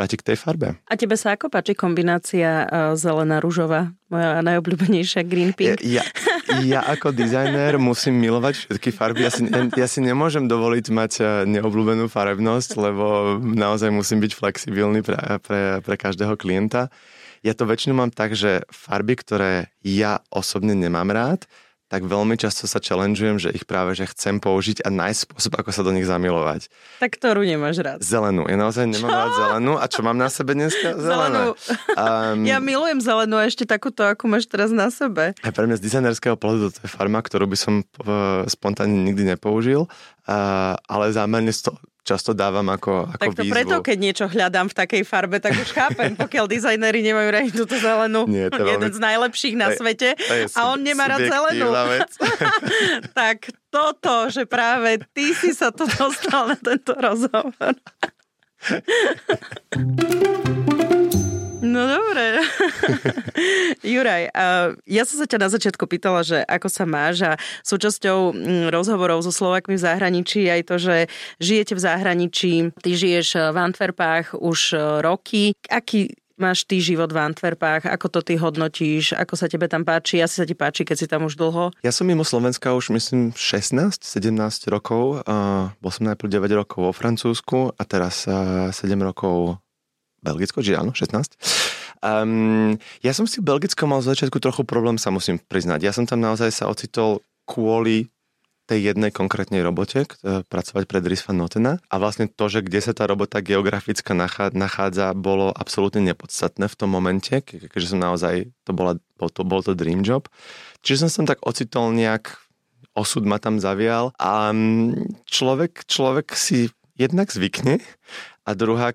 e, vrátiť k tej farbe. A tebe sa ako páči kombinácia uh, zelená rúžová? Moja najobľúbenejšia green pink. Ja, ja, ja ako dizajner musím milovať všetky farby. Ja si, ja si nemôžem dovoliť mať e, neobľúbenú farebnosť, lebo naozaj musím byť flexibilný pre, pre, pre každého klienta. Ja to väčšinou mám tak, že farby, ktoré ja osobne nemám rád, tak veľmi často sa challengeujem, že ich práve že chcem použiť a nájsť spôsob, ako sa do nich zamilovať. Tak ktorú nemáš rád? Zelenú. Ja naozaj nemám čo? rád zelenú. A čo mám na sebe dneska? Zelenú. Um, ja milujem zelenú a ešte takúto, ako máš teraz na sebe. A pre mňa z dizajnerského pohľadu to je farma, ktorú by som uh, spontánne nikdy nepoužil, uh, ale zámerne to často dávam ako, ako tak to výzvu. preto, keď niečo hľadám v takej farbe, tak už chápem, pokiaľ dizajneri nemajú radi túto zelenú. Nie, to jeden veľmi... z najlepších na svete to je, to je a on nemá rád zelenú. tak toto, že práve ty si sa to dostal na tento rozhovor. No dobre. Juraj, ja som sa ťa na začiatku pýtala, že ako sa máš a súčasťou mm, rozhovorov so Slovakmi v zahraničí aj to, že žijete v zahraničí, ty žiješ v Antwerpách už e, roky. Aký máš ty život v Antwerpách? Ako to ty hodnotíš? Ako sa tebe tam páči? Asi sa ti páči, keď si tam už dlho? Ja som mimo Slovenska už myslím 16, 17 rokov. Uh, bol som najprv 9 rokov vo Francúzsku a teraz uh, 7 rokov Belgicko, či áno, 16. Um, ja som si v Belgicko mal z začiatku trochu problém, sa musím priznať. Ja som tam naozaj sa ocitol kvôli tej jednej konkrétnej robote, pracovať pre Dries van Notena. A vlastne to, že kde sa tá robota geografická nachádza, bolo absolútne nepodstatné v tom momente, keďže som naozaj, to, bola, bol, to, bol to dream job. Čiže som sa tak ocitol nejak, osud ma tam zavial a mm, človek, človek si jednak zvykne a druhá,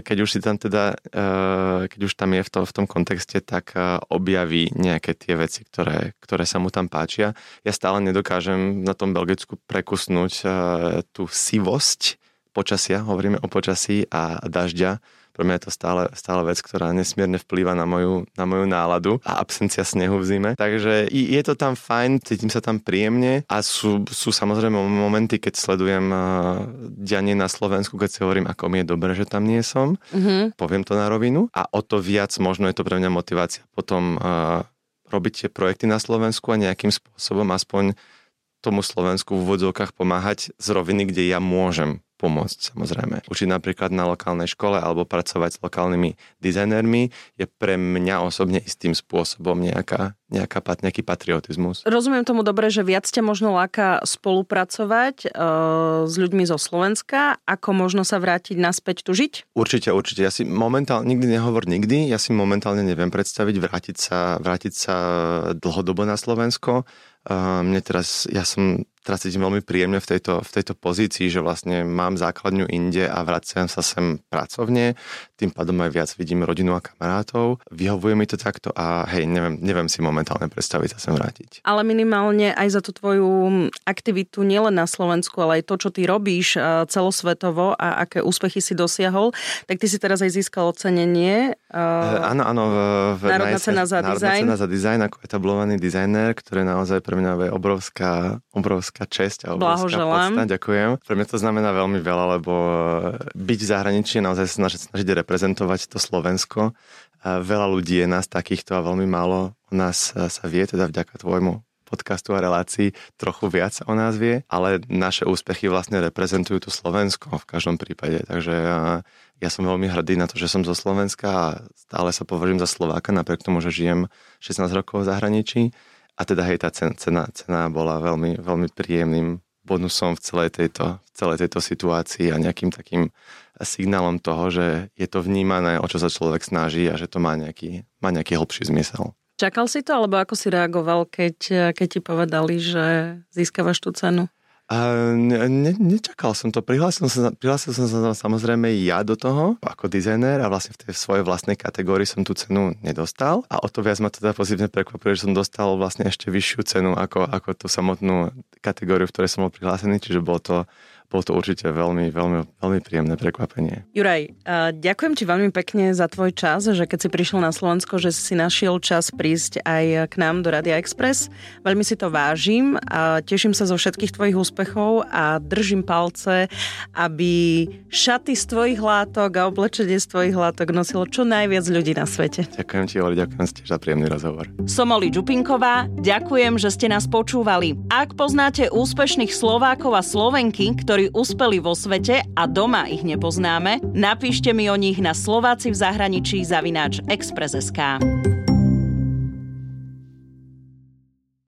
keď už si tam teda, eh, keď už tam je v, to, v tom kontexte, tak eh, objaví nejaké tie veci, ktoré, ktoré sa mu tam páčia. Ja stále nedokážem na tom Belgicku prekusnúť eh, tú sivosť počasia, hovoríme o počasí a dažďa, pre mňa je to stále, stále vec, ktorá nesmierne vplýva na moju, na moju náladu a absencia snehu v zime. Takže je to tam fajn, cítim sa tam príjemne a sú, sú samozrejme momenty, keď sledujem dianie na Slovensku, keď si hovorím, ako mi je dobre, že tam nie som. Mm-hmm. Poviem to na rovinu a o to viac možno je to pre mňa motivácia potom uh, robiť tie projekty na Slovensku a nejakým spôsobom aspoň tomu Slovensku v úvodzovkách pomáhať z roviny, kde ja môžem pomôcť samozrejme. Učiť napríklad na lokálnej škole alebo pracovať s lokálnymi dizajnermi je pre mňa osobne istým spôsobom nejaká, nejaká, nejaký patriotizmus. Rozumiem tomu dobre, že viac ťa možno láka spolupracovať uh, s ľuďmi zo Slovenska, ako možno sa vrátiť naspäť tu žiť? Určite, určite. Ja si momentálne, nikdy nehovor nikdy, ja si momentálne neviem predstaviť vrátiť sa, vrátiť sa dlhodobo na Slovensko. Uh, mne teraz, ja som teraz cítim veľmi príjemne v tejto, v tejto pozícii, že vlastne mám základňu inde a vraciam sa sem pracovne, tým pádom aj viac vidím rodinu a kamarátov. Vyhovuje mi to takto a hej, neviem, neviem si momentálne predstaviť sa sem vrátiť. Ale minimálne aj za tú tvoju aktivitu nielen na Slovensku, ale aj to, čo ty robíš e, celosvetovo a aké úspechy si dosiahol, tak ty si teraz aj získal ocenenie. Uh, áno, áno. V, v Národná cena za dizajn. Národná cena za dizajn ako etablovaný dizajner, ktoré naozaj pre mňa je obrovská, obrovská obrovská česť. Blahoželám. Podsta, ďakujem. Pre mňa to znamená veľmi veľa, lebo byť v zahraničí naozaj snažiť, snažiť reprezentovať to Slovensko. A veľa ľudí je nás takýchto a veľmi málo o nás sa vie, teda vďaka tvojmu podcastu a relácií trochu viac o nás vie, ale naše úspechy vlastne reprezentujú tu Slovensko v každom prípade. Takže ja som veľmi hrdý na to, že som zo Slovenska a stále sa považujem za Slováka, napriek tomu, že žijem 16 rokov v zahraničí. A teda hej, tá cena, cena bola veľmi, veľmi príjemným bonusom v celej, tejto, v celej tejto situácii a nejakým takým signálom toho, že je to vnímané, o čo sa človek snaží a že to má nejaký, má nejaký hlbší zmysel. Čakal si to, alebo ako si reagoval, keď, keď ti povedali, že získavaš tú cenu? A ne, ne, nečakal som to. Prihlásil som, prihlásil som sa samozrejme ja do toho ako dizajner a vlastne v tej svojej vlastnej kategórii som tú cenu nedostal. A o to viac ma teda pozitívne prekvapuje, že som dostal vlastne ešte vyššiu cenu ako, ako tú samotnú kategóriu, v ktorej som bol prihlásený, čiže bolo to bolo to určite veľmi, veľmi, veľmi príjemné prekvapenie. Juraj, ďakujem ti veľmi pekne za tvoj čas, že keď si prišiel na Slovensko, že si našiel čas prísť aj k nám do Radia Express. Veľmi si to vážim a teším sa zo všetkých tvojich úspechov a držím palce, aby šaty z tvojich látok a oblečenie z tvojich látok nosilo čo najviac ľudí na svete. Ďakujem ti, Oli, ďakujem ti za príjemný rozhovor. Som Oli Čupinková, ďakujem, že ste nás počúvali. Ak poznáte úspešných Slovákov a Slovenky, ktorí ktorí uspeli vo svete a doma ich nepoznáme, napíšte mi o nich na Slováci v zahraničí zavináč Express.sk.